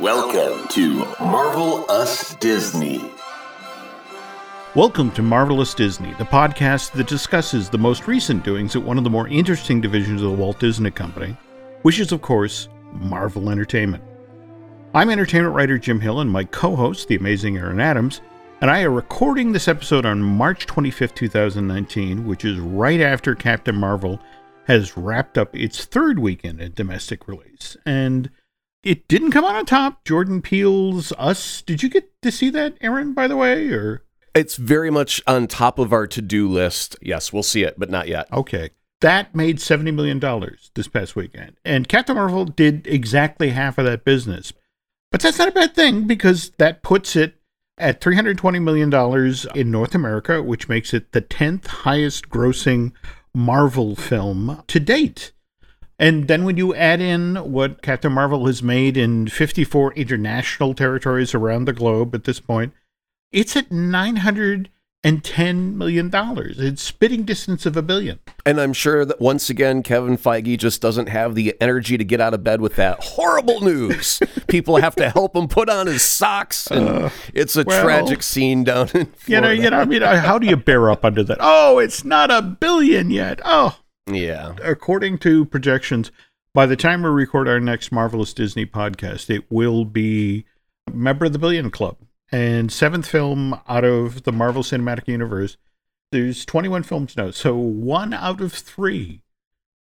Welcome to Marvelous Disney. Welcome to Marvelous Disney, the podcast that discusses the most recent doings at one of the more interesting divisions of the Walt Disney Company, which is, of course, Marvel Entertainment. I'm entertainment writer Jim Hill, and my co host, the amazing Aaron Adams, and I are recording this episode on March 25th, 2019, which is right after Captain Marvel has wrapped up its third weekend at domestic release. And it didn't come out on top. Jordan Peele's Us. Did you get to see that, Aaron, by the way? Or It's very much on top of our to do list. Yes, we'll see it, but not yet. Okay. That made $70 million this past weekend. And Captain Marvel did exactly half of that business. But that's not a bad thing because that puts it at $320 million in North America, which makes it the 10th highest grossing Marvel film to date. And then when you add in what Captain Marvel has made in 54 international territories around the globe at this point, it's at $910 million. It's spitting distance of a billion. And I'm sure that once again, Kevin Feige just doesn't have the energy to get out of bed with that horrible news. People have to help him put on his socks, and it's a well, tragic scene down in Florida. You know, you know, I mean, uh, how do you bear up under that? Oh, it's not a billion yet. Oh, yeah. according to projections, by the time we record our next Marvelous Disney podcast, it will be a member of the Billion Club and seventh film out of the Marvel Cinematic Universe. There's 21 films now, so one out of three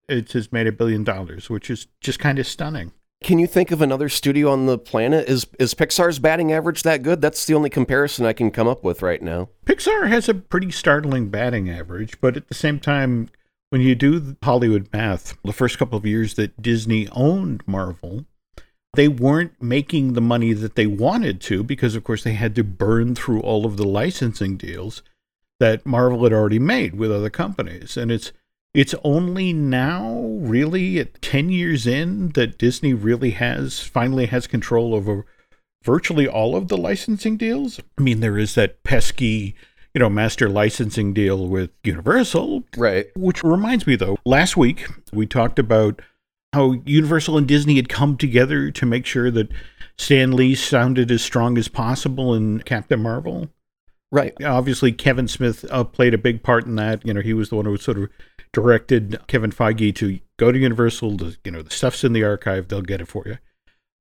it has made a billion dollars, which is just kind of stunning. Can you think of another studio on the planet? Is is Pixar's batting average that good? That's the only comparison I can come up with right now. Pixar has a pretty startling batting average, but at the same time, when you do Hollywood math, the first couple of years that Disney owned Marvel, they weren't making the money that they wanted to because, of course, they had to burn through all of the licensing deals that Marvel had already made with other companies. And it's it's only now, really, at 10 years in, that Disney really has finally has control over virtually all of the licensing deals. I mean, there is that pesky you know, master licensing deal with Universal. Right. Which reminds me, though, last week we talked about how Universal and Disney had come together to make sure that Stan Lee sounded as strong as possible in Captain Marvel. Right. Obviously, Kevin Smith uh, played a big part in that. You know, he was the one who sort of directed Kevin Feige to go to Universal. To, you know, the stuff's in the archive; they'll get it for you.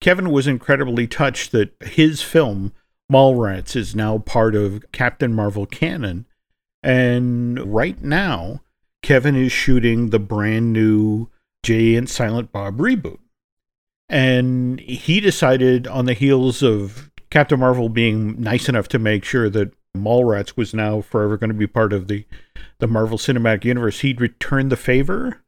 Kevin was incredibly touched that his film Mallrats is now part of Captain Marvel canon. And right now, Kevin is shooting the brand new Jay and Silent Bob reboot. And he decided on the heels of Captain Marvel being nice enough to make sure that Mallrats was now forever going to be part of the, the Marvel Cinematic Universe, he'd return the favor.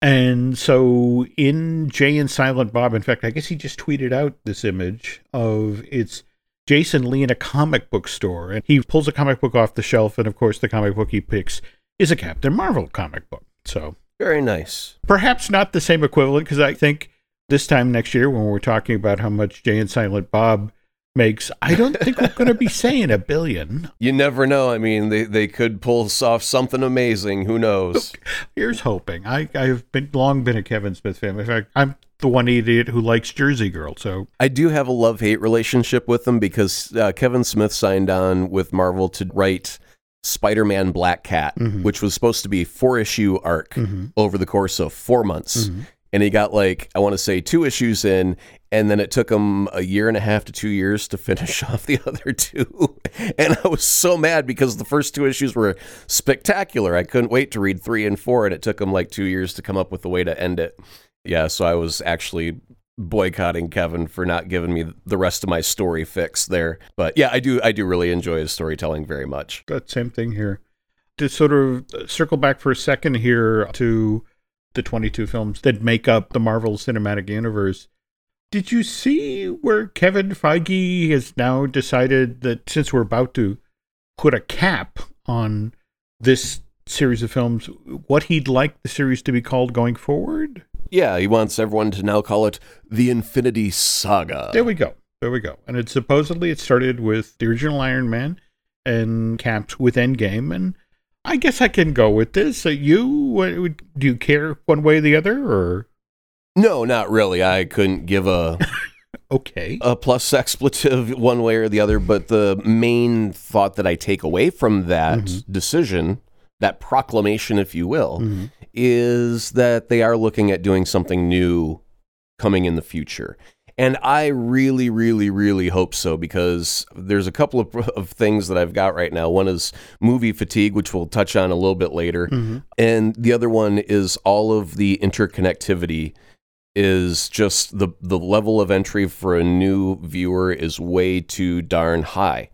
And so in Jay and Silent Bob, in fact, I guess he just tweeted out this image of it's Jason Lee in a comic book store, and he pulls a comic book off the shelf, and of course, the comic book he picks is a Captain Marvel comic book. So, very nice. Perhaps not the same equivalent, because I think this time next year, when we're talking about how much Jay and Silent Bob makes, I don't think we're going to be saying a billion. You never know. I mean, they, they could pull off something amazing. Who knows? Here's hoping. I, I've been long been a Kevin Smith fan. In fact, I'm the one idiot who likes Jersey Girl. So I do have a love hate relationship with them because uh, Kevin Smith signed on with Marvel to write Spider Man Black Cat, Mhm. which was supposed to be four issue arc Mhm. over the course of four months. Mhm. And he got like, I want to say two issues in, and then it took him a year and a half to two years to finish off the other two. And I was so mad because the first two issues were spectacular. I couldn't wait to read three and four, and it took him like two years to come up with a way to end it. Yeah, so I was actually boycotting Kevin for not giving me the rest of my story fix there. But yeah, I do I do really enjoy his storytelling very much. that same thing here. To sort of circle back for a second here to the 22 films that make up the Marvel Cinematic Universe. Did you see where Kevin Feige has now decided that since we're about to put a cap on this series of films, what he'd like the series to be called going forward? Yeah, he wants everyone to now call it the Infinity Saga. There we go. There we go. And it supposedly it started with the original Iron Man and capped with Endgame. And I guess I can go with this. Uh, you, would- do you care one way or the other? Or No, not really. I couldn't give a Okay. a plus expletive one way or the other, but the main thought that I take away from that decision, that proclamation, if you will, is that they are looking at doing something new coming in the future. And I really, really, really hope so because there's a couple of, of things that I've got right now. One is movie fatigue, which we'll touch on a little bit later. Mm-hmm. And the other one is all of the interconnectivity is just the the level of entry for a new viewer is way too darn high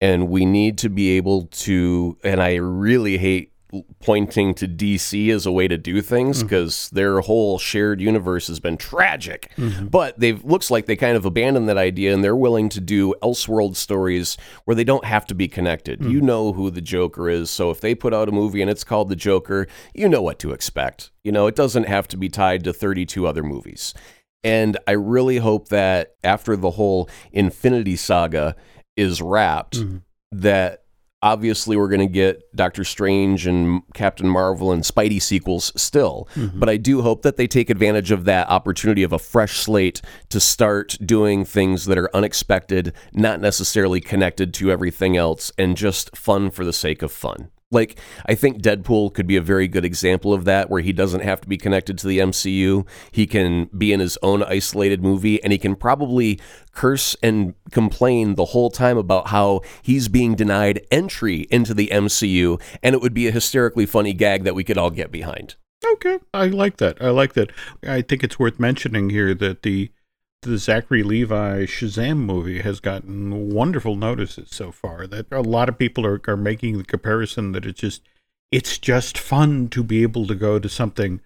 and we need to be able to and i really hate pointing to dc as a way to do things mm-hmm. because their whole shared universe has been tragic. Mm-hmm. But they've looks like they kind of abandoned that idea and they're willing to do elseworld stories where they don't have to be connected. Mm. You know who the joker is so if they put out a movie and it's called the joker you know what to expect. You know it doesn't have to be tied to 32 other movies. And I really hope that after the whole Infinity Saga is wrapped, mm-hmm. that obviously we're going to get Doctor Strange and Captain Marvel and Spidey sequels still. Mm-hmm. But I do hope that they take advantage of that opportunity of a fresh slate to start doing things that are unexpected, not necessarily connected to everything else, and just fun for the sake of fun. Like, I think Deadpool could be a very good example of that, where he doesn't have to be connected to the MCU. He can be in his own isolated movie, and he can probably curse and complain the whole time about how he's being denied entry into the MCU, and it would be a hysterically funny gag that we could all get behind. Okay, I like that. I like that. I think it's worth mentioning here that the the Zachary Levi Shazam movie has gotten wonderful notices so far. That a lot of people are, are making the comparison that it's just it's just fun to be able to go to something.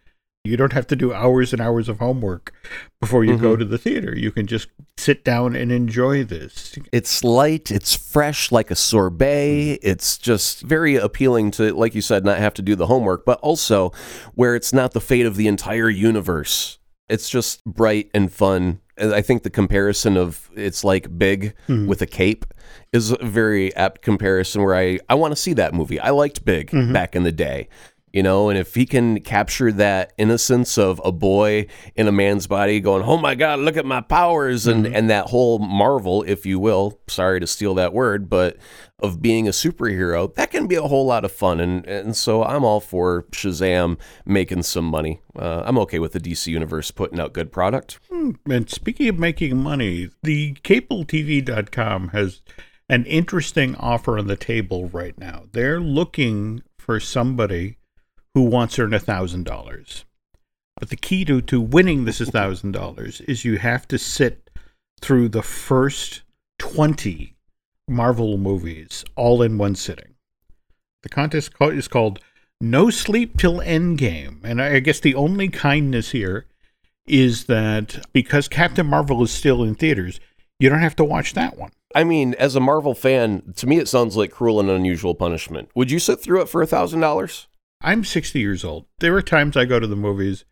You don't have to do hours and hours of homework before you go mm-hmm. to the theater. You can just sit down and enjoy this. It's light, it's fresh like a sorbet. Hmm. It's just very appealing to, like you said, not have to do the homework, but also where it's not the fate of the entire universe. It's just bright and fun. And I think the comparison of it's like Big mm-hmm. with a cape is a very apt comparison where I, I want to see that movie. I liked Big mm-hmm. back in the day. You know, and if he can capture that innocence of a boy in a man's body going, Oh my God, look at my powers and, and that whole marvel, if you will, sorry to steal that word, but of being a superhero, that can be a whole lot of fun. And, and so I'm all for Shazam making some money. Uh, I'm okay with the DC Universe putting out good product. And speaking of making money, the cabletv.com has an interesting offer on the table right now. They're looking for somebody who wants to earn a thousand dollars. But the key to, to winning this thousand dollars is you have to sit through the first twenty Marvel movies all in one sitting. The contest is called No Sleep Till Endgame. And I I guess the only kindness here is that because Captain Marvel is still in theaters, you don't have to watch that one. I mean, as a Marvel fan, to me it sounds like cruel and unusual punishment. Would you sit through it for a thousand dollars? I'm 60 years old. There are times I go to the movies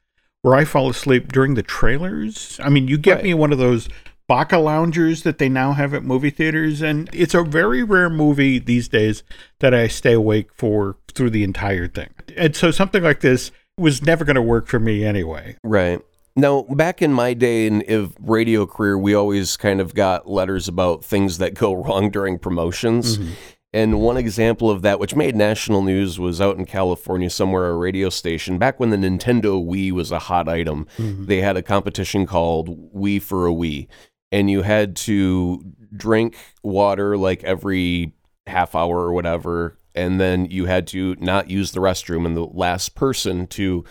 where I fall asleep during the trailers. I mean, you get Right. me one of those Barcaloungers that they now have at movie theaters, and it's a very rare movie these days that I stay awake for through the entire thing. And so something like this was never going to work for me anyway. Right. Now, back in my day in of radio career, we always kind of got letters about things that go wrong during promotions. Mm-hmm. And one example of that, which made national news, was out in California somewhere, a radio station. Back when the Nintendo Wii was a hot item, mm-hmm. they had a competition called Wii for a Wii. And you had to drink water like every half hour or whatever. And then you had to not use the restroom. And the last person to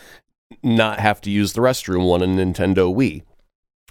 not have to use the restroom won a Nintendo Wii.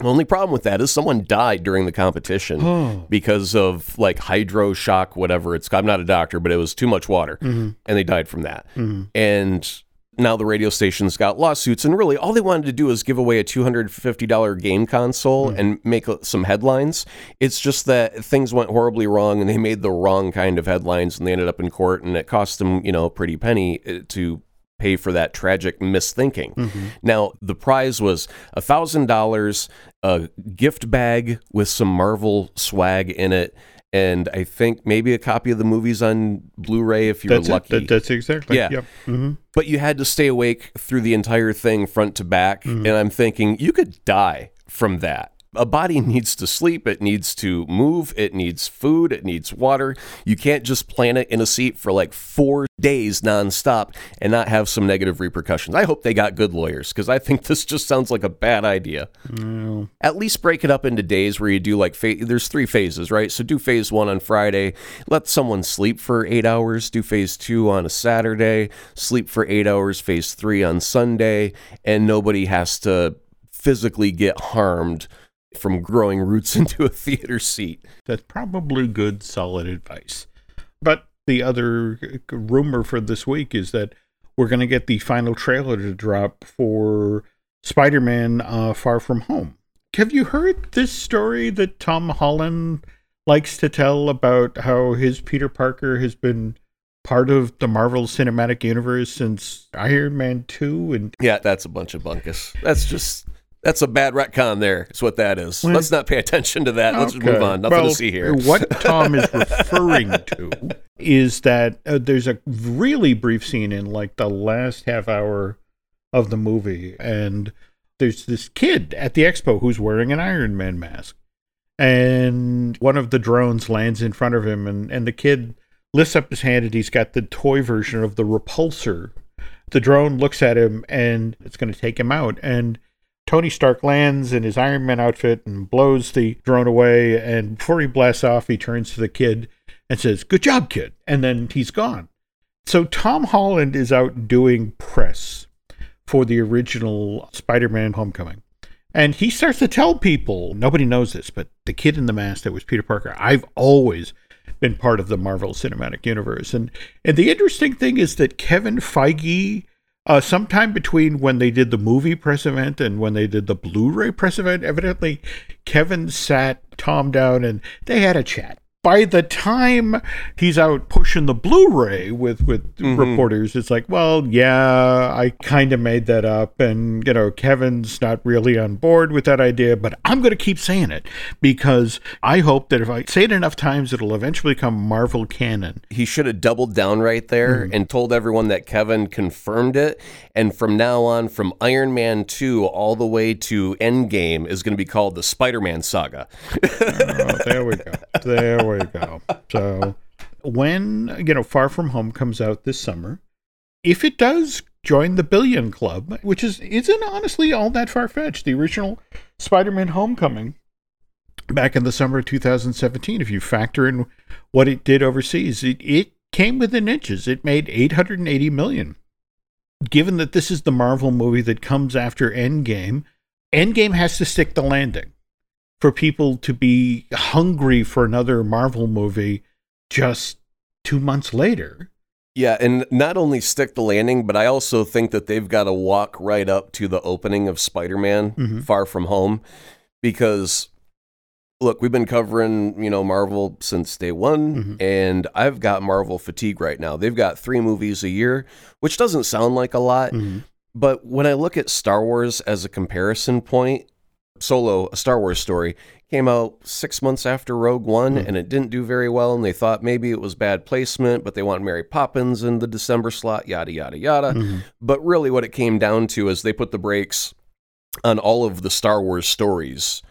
Only problem with that is someone died during the competition Oh. because of like hydro shock, whatever it's. I'm not a doctor, but it was too much water, and they died from that. And now the radio stations got lawsuits, and really all they wanted to do is give away a $250 game console and make uh, some headlines. It's just that things went horribly wrong, and they made the wrong kind of headlines, and they ended up in court, and it cost them, you know, a pretty penny uh, to pay for that tragic misthinking. Now, the prize was a $1,000, a gift bag with some Marvel swag in it, and I think maybe a copy of the movies on Blu-ray if you That's were lucky. That, that's exactly. Yeah. Yep. hmm but you had to stay awake through the entire thing front to back, and I'm thinking you could die from that. A body needs to sleep, it needs to move, it needs food, it needs water. You can't just plant it in a seat for like four days nonstop and not have some negative repercussions. I hope they got good lawyers because I think this just sounds like a bad idea. Well, At least break it up into days where you do like, fa- there's three phases, right? So do phase one on Friday, let someone sleep for eight hours, do phase two on a Saturday, sleep for eight hours, phase three on Sunday, and nobody has to physically get harmed from growing roots into a theater seat. that's probably good, solid advice. But the other rumor for this week is that we're going to get the final trailer to drop for Spider Man uh, Far From Home. Have you heard this story that Tom Holland likes to tell about how his Peter Parker has been part of the Marvel Cinematic Universe since Iron Man 2? And Yeah, that's a bunch of bunkus. That's just. That's a bad retcon there, is what that is. Let's not pay attention to that. Let's just move on. Nothing Well, to see here. What Tom is referring to is that uh, there's a really brief scene in like the last half hour of the movie, and there's this kid at the expo who's wearing an Iron Man mask, and one of the drones lands in front of him, and, and the kid lifts up his hand and he's got the toy version of the repulsor. The drone looks at him and it's going to take him out, and Tony Stark lands in his Iron Man outfit and blows the drone away. And before he blasts off, he turns to the kid and says, Good job, kid. And then he's gone. So Tom Holland is out doing press for the original Spider Man Homecoming. And he starts to tell people, nobody knows this, but the kid in the mask that was Peter Parker, I've always been part of the Marvel Cinematic Universe. And and the interesting thing is that Kevin Feige uh, sometime between when they did the movie press event and when they did the Blu-ray press event, evidently Kevin sat Tom down and they had a chat. By the time he's out pushing the Blu-ray with with mm-hmm. reporters, it's like, well, yeah, I kind of made that up, and you know, Kevin's not really on board with that idea, but I'm going to keep saying it because I hope that if I say it enough times, it'll eventually become Marvel canon. he should have doubled down right there mm-hmm. and told everyone that Kevin confirmed it. And from now on, from Iron Man 2 all the way to Endgame, is going to be called the Spider Man saga. Oh, there we go. There we go. So when, you know, Far From Home comes out this summer, if it does join the Billion Club, which is isn't honestly all that far fetched. The original Spider-Man Homecoming back in the summer of 2017, if you factor in what it did overseas, it, it came within inches. It made 880 million. Given that this is the Marvel movie that comes after Endgame, Endgame has to stick the landing for people to be hungry for another Marvel movie just two months later. Yeah, and not only stick the landing, but I also think that they've got to walk right up to the opening of Spider Man Mhm. Far From Home because. Look, we've been covering, you know, Marvel since day one, Mhm. and I've got Marvel fatigue right now. They've got three movies a year, which doesn't sound like a lot, But when I look at Star Wars as a comparison point, Solo, a Star Wars story, came out six months after Rogue One hmm. and it didn't do very well. And they thought maybe it was bad placement, but they want Mary Poppins in the December slot, yada, yada, yada. Mm-hmm. But really, what it came down to is they put the brakes on all of the Star Wars stories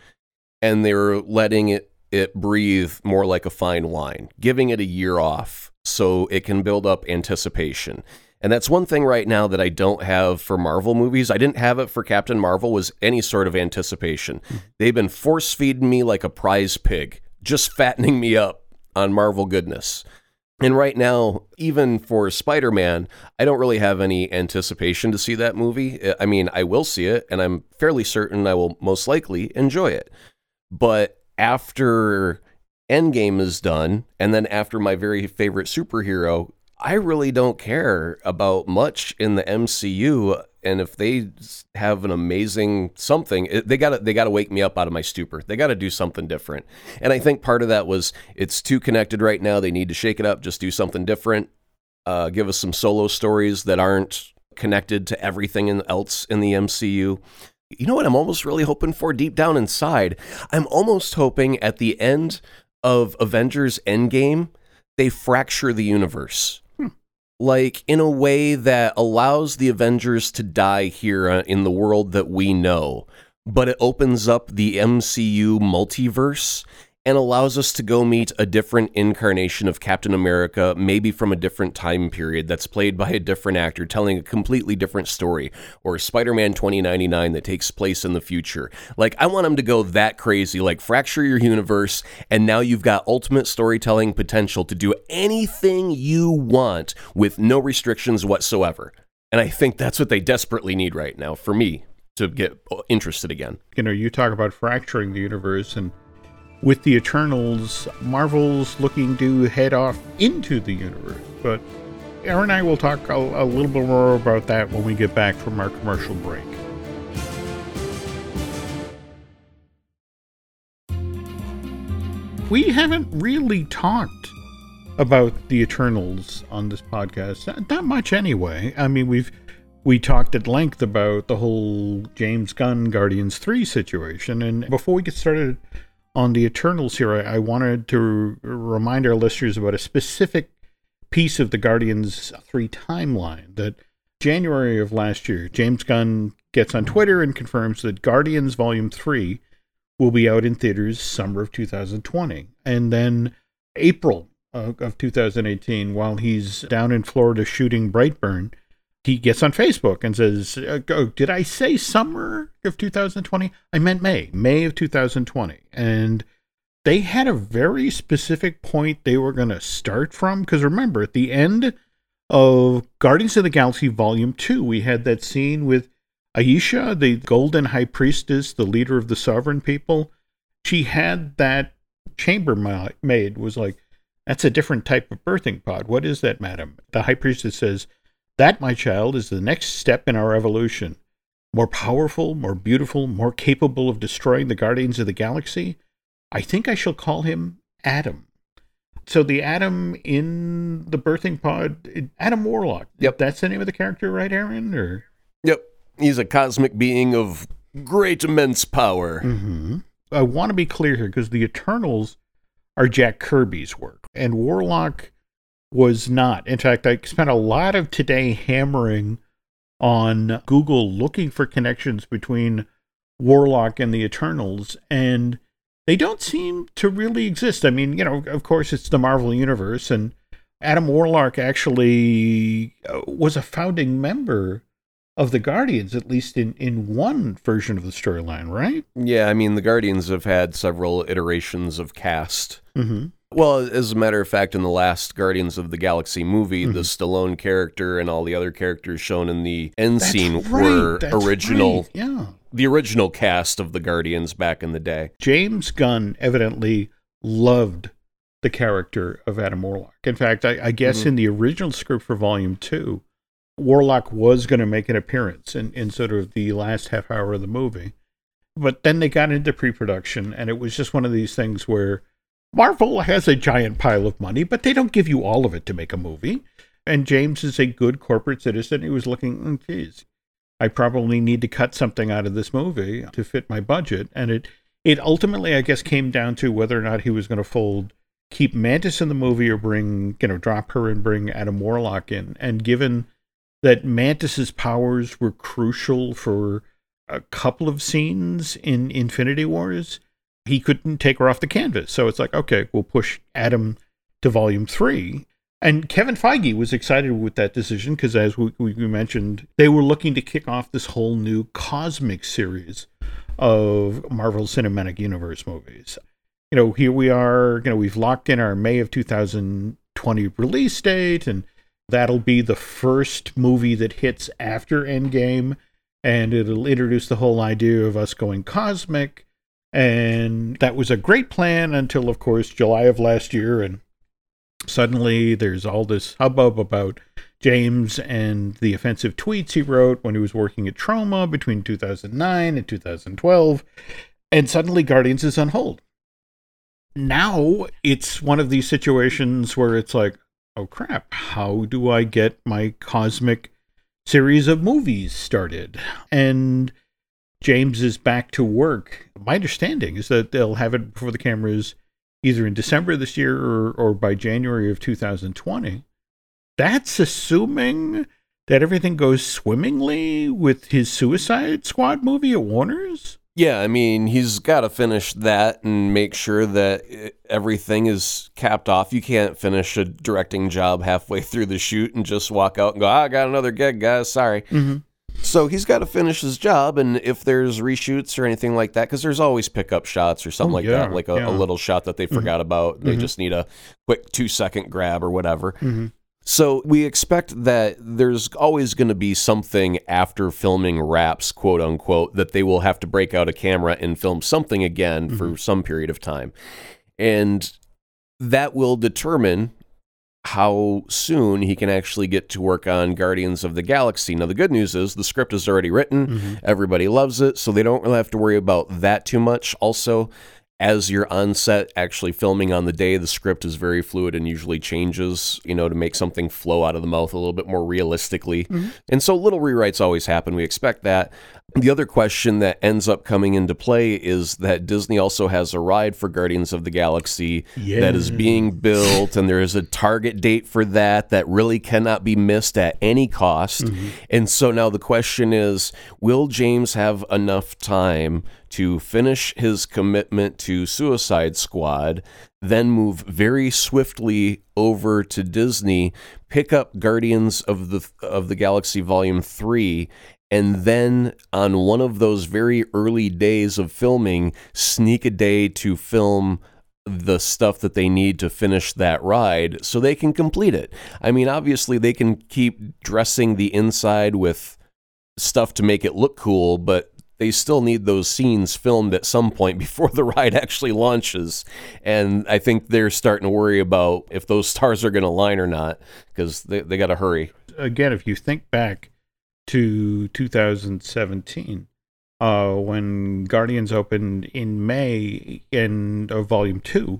and they were letting it, it breathe more like a fine wine, giving it a year off so it can build up anticipation. And that's one thing right now that I don't have for Marvel movies. I didn't have it for Captain Marvel was any sort of anticipation. Hmm. They've been force feeding me like a prize pig, just fattening me up on Marvel goodness. And right now, even for Spider Man, I don't really have any anticipation to see that movie. I mean, I will see it, and I'm fairly certain I will most likely enjoy it. But after Endgame is done, and then after my very favorite superhero, I really don't care about much in the MCU. And if they have an amazing something, they gotta they gotta wake me up out of my stupor. They gotta do something different. And I think part of that was it's too connected right now. They need to shake it up, just do something different. Uh, give us some solo stories that aren't connected to everything in, else in the MCU. You know what I'm almost really hoping for deep down inside? I'm almost hoping at the end of Avengers Endgame, they fracture the universe. Like in a way that allows the Avengers to die here uh, in the world that we know, but it opens up the MCU multiverse and allows us to go meet a different incarnation of Captain America, maybe from a different time period that's played by a different actor telling a completely different story, or Spider Man 2099 that takes place in the future. Like, I want them to go that crazy, like fracture your universe, and now you've got ultimate storytelling potential to do anything you want with no restrictions whatsoever. And I think that's what they desperately need right now for me to get interested again. You know, you talk about fracturing the universe and with the Eternals, Marvel's looking to head off into the universe. But Aaron and I will talk a, a little bit more about that when we get back from our commercial break. We haven't really talked about the Eternals on this podcast. Uh, Not much anyway. I mean, we've we talked at length about the whole James Gunn Guardians 3 situation and before we get started on the Eternals here, I, wanted to remind our listeners about a specific piece of the Guardians 3 timeline that January of last year, James Gunn gets on Twitter and confirms that Guardians Volume 3 will be out in theaters summer of 2020. And then April of 2018, while he's down in Florida shooting Brightburn, he gets on Facebook and says, oh, Did I say summer of 2020? I meant May, May of 2020. And they had a very specific point they were going to start from. Because remember, at the end of Guardians of the Galaxy Volume 2, we had that scene with Ayesha, the Golden High Priestess, the leader of the Sovereign People. She had that chambermaid, was like, That's a different type of birthing pod. What is that, madam? The High Priestess says, that, my child, is the next step in our evolution. More powerful, more beautiful, more capable of destroying the Guardians of the Galaxy. I think I shall call him Adam. So the Adam in the birthing pod, Adam Warlock. Yep. That's the name of the character, right, Aaron? Or Yep. He's a cosmic being of great immense power. Mm-hmm. I want to be clear here because the Eternals are Jack Kirby's work, and Warlock was not. In fact, I spent a lot of today hammering on Google looking for connections between Warlock and the Eternals, and they don't seem to really exist. I mean, you know, of course, it's the Marvel Universe, and Adam Warlock actually uh, was a founding member of the Guardians, at least in, in one version of the storyline, right? Yeah, I mean, the Guardians have had several iterations of cast. Mm-hmm. Well, as a matter of fact, in the last Guardians of the Galaxy movie, Mm-hmm. the Stallone character and all the other characters shown in the end That's scene right, were that's original, right, Yeah. the original cast of the Guardians back in the day. James Gunn evidently loved the character of Adam Warlock. In fact, I, I guess Mhm. in the original script for Volume 2, Warlock was going to make an appearance in, in sort of the last half hour of the movie. But then they got into pre production, and it was just one of these things where Marvel has a giant pile of money, but they don't give you all of it to make a movie. And James is a good corporate citizen. He was looking, "Mm, geez, I probably need to cut something out of this movie to fit my budget. And it, it ultimately, I guess, came down to whether or not he was going to fold, keep Mantis in the movie or bring, you know, drop her and bring Adam Warlock in. And given that Mantis's powers were crucial for a couple of scenes in Infinity Wars, he couldn't take her off the canvas. So it's like, okay, we'll push Adam to volume three. And Kevin Feige was excited with that decision because, as we, we mentioned, they were looking to kick off this whole new cosmic series of Marvel Cinematic Universe movies. You know, here we are, you know, we've locked in our May of 2020 release date, and that'll be the first movie that hits after Endgame, and it'll introduce the whole idea of us going cosmic. And that was a great plan until, of course, July of last year. And suddenly there's all this hubbub about James and the offensive tweets he wrote when he was working at Troma between 2009 and 2012. And suddenly Guardians is on hold. Now it's one of these situations where it's like, oh crap, how do I get my cosmic series of movies started? And James is back to work. My understanding is that they'll have it before the cameras either in December this year or, or by January of 2020. That's assuming that everything goes swimmingly with his Suicide Squad movie at Warner's. Yeah, I mean, he's got to finish that and make sure that everything is capped off. You can't finish a directing job halfway through the shoot and just walk out and go, "I got another gig, guys. Sorry." Mm-hmm. So he's got to finish his job, and if there's reshoots or anything like that, because there's always pickup shots or something Oh, like yeah, that, like a, yeah. Mm-hmm. a little shot that they forgot about. They Mhm. just need a quick two second grab or whatever. Mm-hmm. So we expect that there's always going to be something after filming wraps, quote unquote, that they will have to break out a camera and film something again for some period of time. And that will determine how soon he can actually get to work on Guardians of the Galaxy. Now, the good news is the script is already written, Mm-hmm. everybody loves it, so they don't really have to worry about that too much. Also, as you're on set actually filming on the day, the script is very fluid and usually changes, you know, to make something flow out of the mouth a little bit more realistically. Mm-hmm. And so little rewrites always happen. We expect that. The other question that ends up coming into play is that Disney also has a ride for Guardians of the Galaxy that is being built, and there is a target date for that that really cannot be missed at any cost. Mm-hmm. And so now the question is will James have enough time to finish his commitment to Suicide Squad, then move very swiftly over to Disney, pick up Guardians of the of the Galaxy Volume 3 and then on one of those very early days of filming sneak a day to film the stuff that they need to finish that ride so they can complete it. I mean, obviously they can keep dressing the inside with stuff to make it look cool, but they still need those scenes filmed at some point before the ride actually launches. And I think they're starting to worry about if those stars are going to line or not because they, they got to hurry. Again, if you think back to 2017, uh, when Guardians opened in May in uh, Volume 2,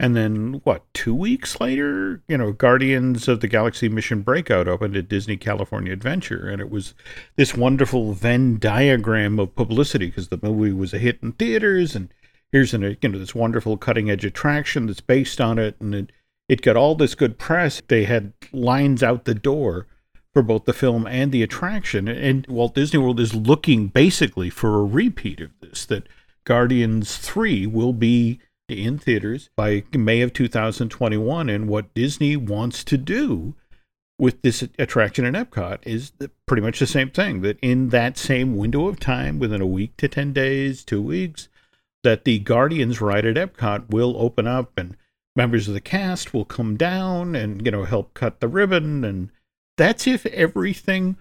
and then what, two weeks later, you know, Guardians of the Galaxy Mission Breakout opened at Disney California Adventure. And it was this wonderful Venn diagram of publicity because the movie was a hit in theaters. And here's an, you know, this wonderful cutting edge attraction that's based on it. And it, it got all this good press. They had lines out the door for both the film and the attraction. And Walt Disney World is looking basically for a repeat of this, that Guardians 3 will be in theaters by May of 2021. And what Disney wants to do with this attraction in Epcot is pretty much the same thing that in that same window of time, within a week to 10 days, two weeks, that the Guardians ride at Epcot will open up and members of the cast will come down and, you know, help cut the ribbon. And that's if everything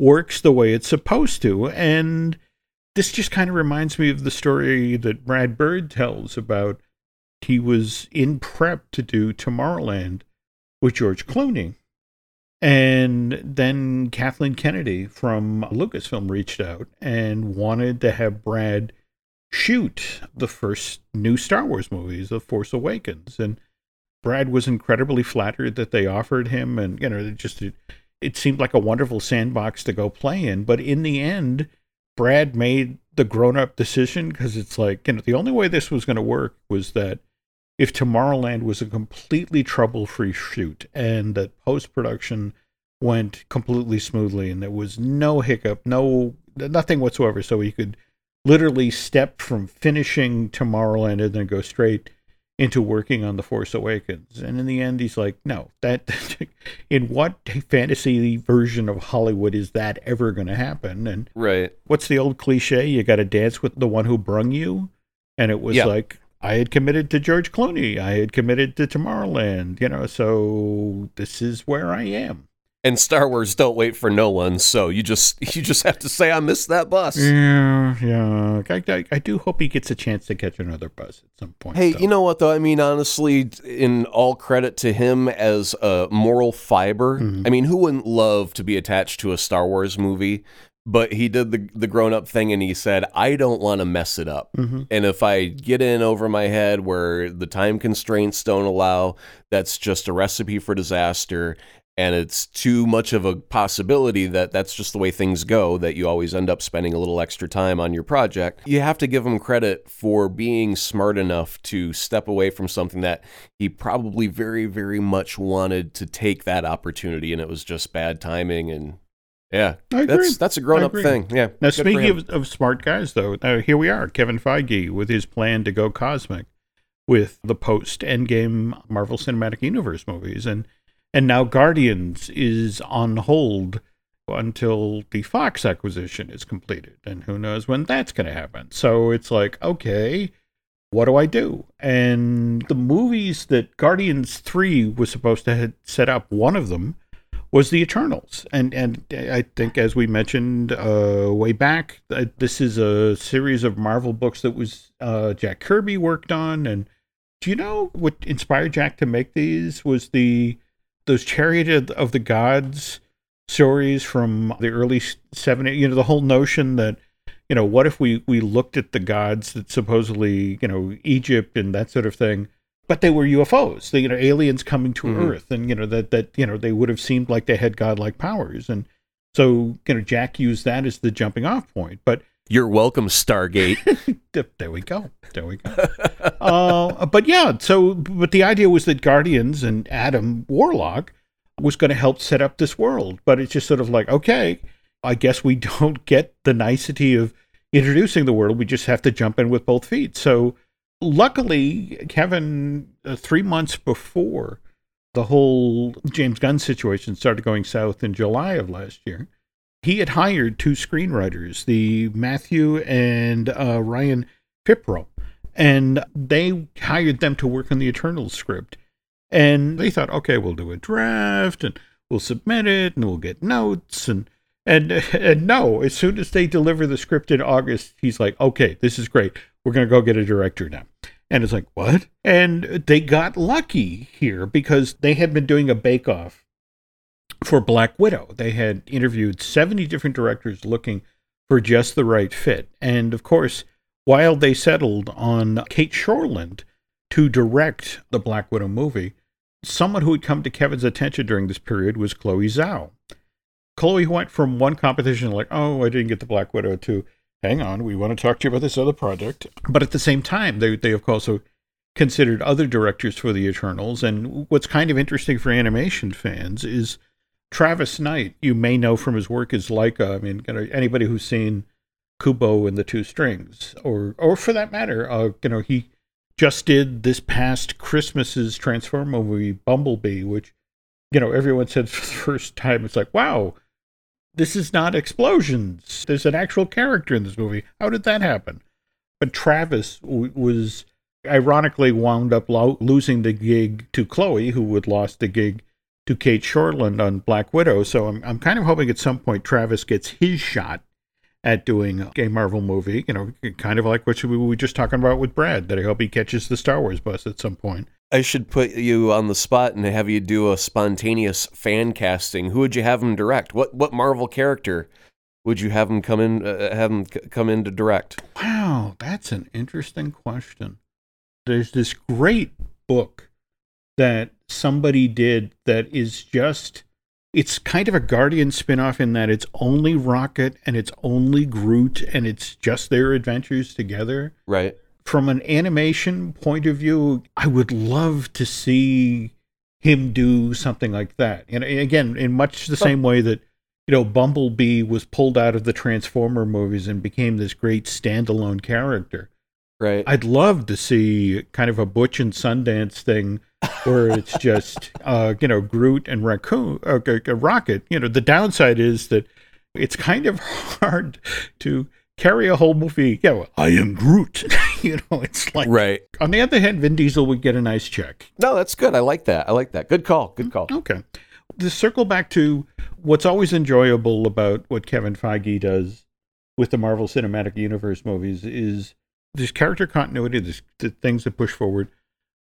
works the way it's supposed to. And this just kind of reminds me of the story that Brad Bird tells about he was in prep to do Tomorrowland with George Clooney. And then Kathleen Kennedy from Lucasfilm reached out and wanted to have Brad shoot the first new Star Wars movies, The Force Awakens. And Brad was incredibly flattered that they offered him, and you know, it just it, it seemed like a wonderful sandbox to go play in. But in the end, Brad made the grown-up decision because it's like you know the only way this was going to work was that if Tomorrowland was a completely trouble-free shoot and that post-production went completely smoothly and there was no hiccup, no nothing whatsoever, so he could literally step from finishing Tomorrowland and then go straight into working on The Force Awakens. And in the end, he's like, no, that in what fantasy version of Hollywood is that ever going to happen? And Right. what's the old cliche? You got to dance with the one who brung you. And it was Yeah. like, I had committed to George Clooney. I had committed to Tomorrowland, you know, so this is where I am. And Star Wars don't wait for no one, so you just you just have to say I missed that bus. Yeah, yeah. I, I, I do hope he gets a chance to catch another bus at some point. Hey, though. you know what though? I mean, honestly, in all credit to him as a moral fiber, Mhm. I mean, who wouldn't love to be attached to a Star Wars movie? But he did the the grown up thing, and he said, "I don't want to mess it up." Mhm. And if I get in over my head where the time constraints don't allow, that's just a recipe for disaster. And it's too much of a possibility that that's just the way things go, that you always end up spending a little extra time on your project. You have to give him credit for being smart enough to step away from something that he probably very, very much wanted to take that opportunity. And it was just bad timing. And Yeah, I agree. that's that's a grown up thing. Yeah. Now, speaking of, of smart guys, though, now here we are, Kevin Feige with his plan to go cosmic with the post Endgame Marvel Cinematic Universe movies, and and now Guardians is on hold until the Fox acquisition is completed, and who knows when that's going to happen. So it's like, okay, what do I do? And the movies that Guardians Three was supposed to had set up, one of them was the Eternals, and and I think as we mentioned uh, way back, uh, this is a series of Marvel books that was uh, Jack Kirby worked on. And do you know what inspired Jack to make these? Was the those Chariot of- the Gods stories from the early '70s? You know, the whole notion that you know, what if we we looked at the gods that supposedly you know Egypt and that sort of thing but they were UFOs, you know, aliens coming to Mhm. Earth, and you know that that you know they would have seemed like they had godlike powers, and so you know Jack used that as the jumping off point. But You're welcome, Stargate. there we go, there we go. uh, but yeah, so but the idea was that Guardians and Adam Warlock was going to help set up this world, but it's just sort of like okay, I guess we don't get the nicety of introducing the world. We just have to jump in with both feet. So luckily, Kevin, uh, three months before the whole James Gunn situation started going south in July of last year, he had hired two screenwriters, the Matthew and uh, Ryan Firpo, and they hired them to work on the Eternal script. And they thought, okay, we'll do a draft and we'll submit it and we'll get notes and and and no, as soon as they deliver the script in August, he's like, okay, this is great. We're gonna go get a director now. And it's like, what? And they got lucky here because they had been doing a bake off for Black Widow. They had interviewed 70 different directors looking for just the right fit. And of course, while they settled on Cate Shortland to direct the Black Widow movie, someone who had come to Kevin's attention during this period was Chloe Zhao. Chloe went from one competition like, oh, I didn't get the Black Widow to, hang on, we want to talk to you about this other project. But at the same time, they, they have also considered other directors for the Eternals. And what's kind of interesting for animation fans is Travis Knight, you may know from his work as Laika. I mean, you know, anybody who's seen Kubo and the Two Strings, or or for that matter, uh, you know, he just did this past Christmas's Transformer movie Bumblebee, which you know everyone said for the first time, it's like, wow, this is not explosions. There's an actual character in this movie. How did that happen? But Travis w- was ironically wound up lo- losing the gig to Chloe, who had lost the gig to Cate Shortland on Black Widow. So I'm I'm kind of hoping at some point Travis gets his shot at doing a gay Marvel movie. You know, kind of like what we were just talking about with Brad. That I hope he catches the Star Wars bus at some point. I should put you on the spot and have you do a spontaneous fan casting. Who would you have him direct? What what Marvel character would you have him come in uh, have him c- come in to direct? Wow, that's an interesting question. There's this great book that somebody did that is just it's kind of a Guardian spin-off in that it's only Rocket and it's only Groot and it's just their adventures together. Right. From an animation point of view, I would love to see him do something like that. And again, in much the same way that you know Bumblebee was pulled out of the Transformer movies and became this great standalone character. Right. I'd love to see kind of a Butch and Sundance thing where it's just, uh, you know, Groot and Raccoon, uh, Rocket. You know, the downside is that it's kind of hard to carry a whole movie. Yeah, well, I am Groot. you know, it's like. right. On the other hand, Vin Diesel would get a nice check. No, that's good. I like that. I like that. Good call. Good call. Okay. To circle back to what's always enjoyable about what Kevin Feige does with the Marvel Cinematic Universe movies is there's character continuity, there's the things that push forward.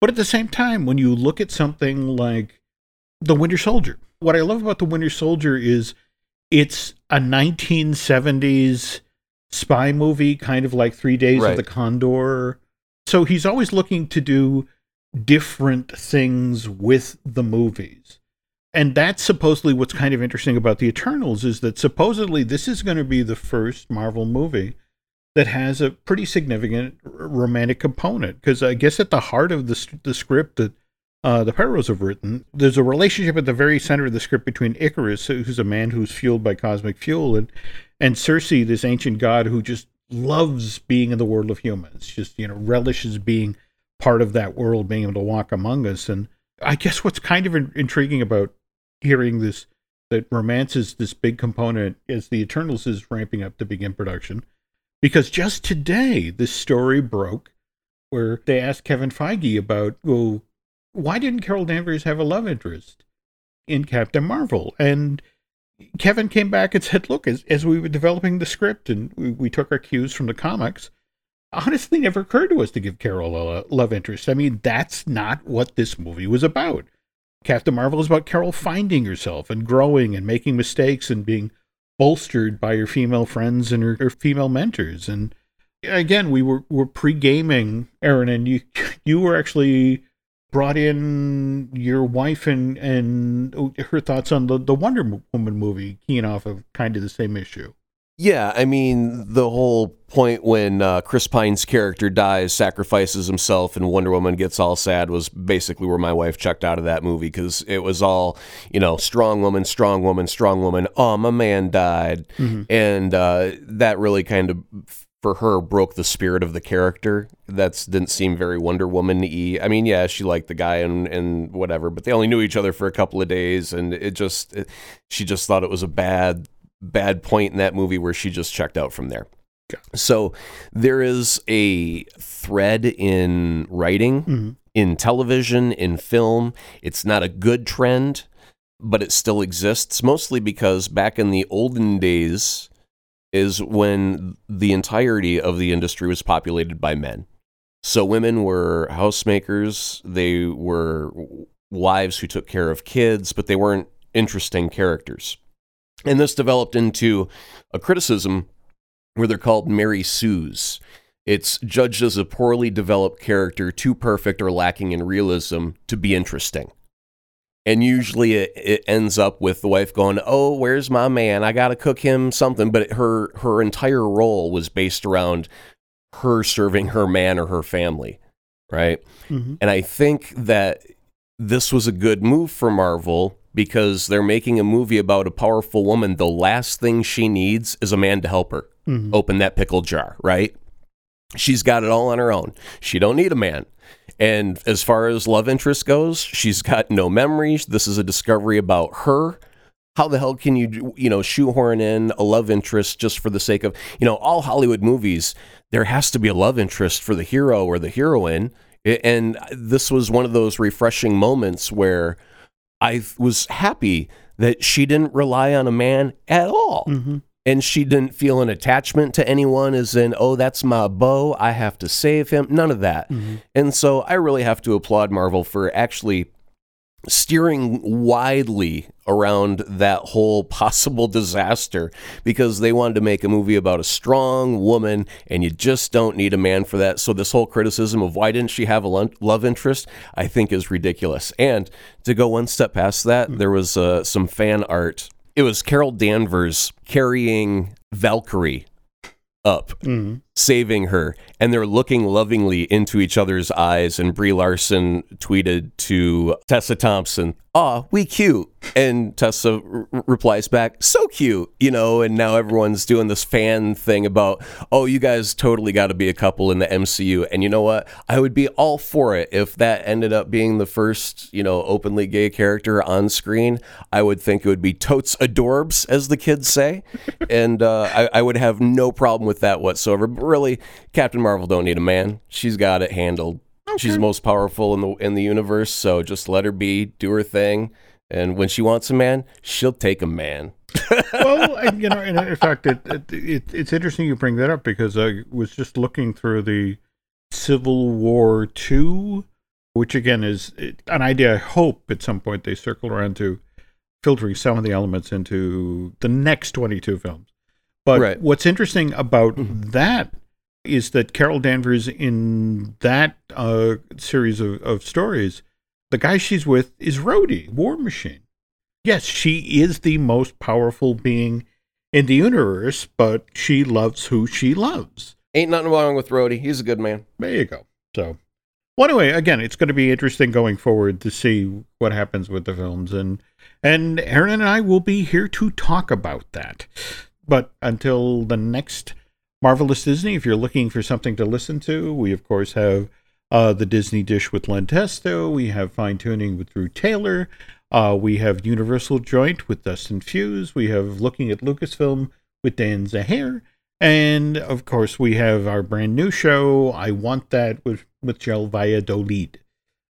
But at the same time, when you look at something like The Winter Soldier, what I love about The Winter Soldier is it's a 1970s spy movie, kind of like Three Days Right. of the Condor. So he's always looking to do different things with the movies. And that's supposedly what's kind of interesting about the Eternals is that supposedly this is going to be the first Marvel movie that has a pretty significant romantic component. Because I guess at the heart of the, the script that uh, the Perros have written, there's a relationship at the very center of the script between Ikaris, who's a man who's fueled by cosmic fuel, and and Sersi, this ancient god who just loves being in the world of humans, just you know relishes being part of that world, being able to walk among us. And I guess what's kind of in- intriguing about hearing this that romance is this big component as the Eternals is ramping up to begin production, because just today this story broke where they asked Kevin Feige about well why didn't Carol Danvers have a love interest in Captain Marvel? And Kevin came back and said, look, as, as we were developing the script and we, we took our cues from the comics, honestly never occurred to us to give Carol a love interest. I mean, that's not what this movie was about. Captain Marvel is about Carol finding herself and growing and making mistakes and being bolstered by her female friends and her, her female mentors. And again, we were, were pre gaming, Aaron, and you you were actually brought in your wife and and her thoughts on the, the Wonder Woman movie, keying off of kind of the same issue. Yeah, I mean the whole point when uh, Chris Pine's character dies, sacrifices himself, and Wonder Woman gets all sad was basically where my wife checked out of that movie because it was all you know, strong woman, strong woman, strong woman. Oh, my man died, mm-hmm. and uh, that really kind of for her broke the spirit of the character. That didn't seem very Wonder Woman y. I mean, yeah, she liked the guy and and whatever, but they only knew each other for a couple of days, and it just it, she just thought it was a bad bad point in that movie where she just checked out from there. So there is a thread in writing, mm-hmm. in television, in film. It's not a good trend, but it still exists, mostly because back in the olden days, is when the entirety of the industry was populated by men. So women were housemakers, they were wives who took care of kids, but they weren't interesting characters. And this developed into a criticism where they're called Mary Sue's. It's judged as a poorly developed character, too perfect or lacking in realism to be interesting and usually it, it, ends up with the wife going oh where's my man? I gotta cook him something. But her her entire role was based around her serving her man or her family right? Mm-hmm. and i think that this was a good move for marvel because they're making a movie about a powerful woman. The last thing she needs is a man to help her mm-hmm. open that pickle jar right? She's got it all on her own. She don't need a man and as far as love interest goes, she's got no memories. This is a discovery about her. How the hell can you, you know, shoehorn in a love interest just for the sake of, you know, all Hollywood movies, there has to be a love interest for the hero or the heroine. And this was one of those refreshing moments where I was happy that she didn't rely on a man at all. Mm-hmm and she didn't feel an attachment to anyone as in oh that's my beau i have to save him none of that mm-hmm. and so i really have to applaud marvel for actually steering widely around that whole possible disaster because they wanted to make a movie about a strong woman and you just don't need a man for that so this whole criticism of why didn't she have a love interest i think is ridiculous and to go one step past that mm-hmm. there was uh, some fan art it was Carol Danvers carrying Valkyrie up, mm-hmm. Saving her, and they're looking lovingly into each other's eyes. And Brie Larson tweeted to Tessa Thompson, "Ah, we cute." And Tessa r- replies back, "So cute," you know. And now everyone's doing this fan thing about, "Oh, you guys totally got to be a couple in the MCU." And you know what? I would be all for it if that ended up being the first, you know, openly gay character on screen. I would think it would be totes adorbs, as the kids say, and uh, I, I would have no problem with that whatsoever. But really, Captain Marvel don't need a man; she's got it handled Okay. She's the most powerful in the in the universe, so just let her be, do her thing, and when she wants a man, she'll take a man. well, you know, in fact, it, it, it, it's interesting you bring that up because I was just looking through the Civil War two, which again is an idea. I hope at some point they circle around to filtering some of the elements into the next twenty two films. But right. what's interesting about mm-hmm. that is that Carol Danvers in that uh, series of, of stories, the guy she's with is Rhodey, War Machine. Yes, she is the most powerful being in the universe, but she loves who she loves. Ain't nothing wrong with Rhodey. He's a good man. There you go. So, Well, anyway, again, it's going to be interesting going forward to see what happens with the films, and and Aaron and I will be here to talk about that. But until the next Marvelous Disney, if you're looking for something to listen to, we of course have uh, the Disney Dish with Len Testa. We have Fine Tuning with Drew Taylor. Uh, we have Universal Joint with Dustin Fuse. We have Looking at Lucasfilm with Dan Zehr. And of course, we have our brand new show, I Want That, with Michelle Valladolid.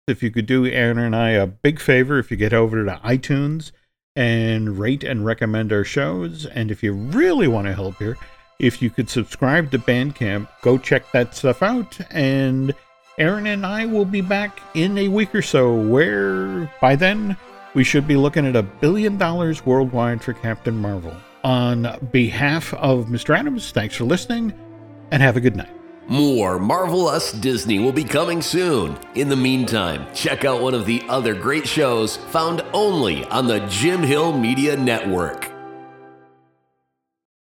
If you could do Aaron and I a big favor, if you get over to iTunes and rate and recommend our shows, and if you really want to help here, if you could subscribe to Bandcamp, go check that stuff out, and Aaron and I will be back in a week or so, where by then we should be looking at a billion dollars worldwide for Captain Marvel. On behalf of Mr. Adams, thanks for listening and have a good night. More Marvelous Disney will be coming soon. In the meantime, check out one of the other great shows found only on the Jim Hill Media Network.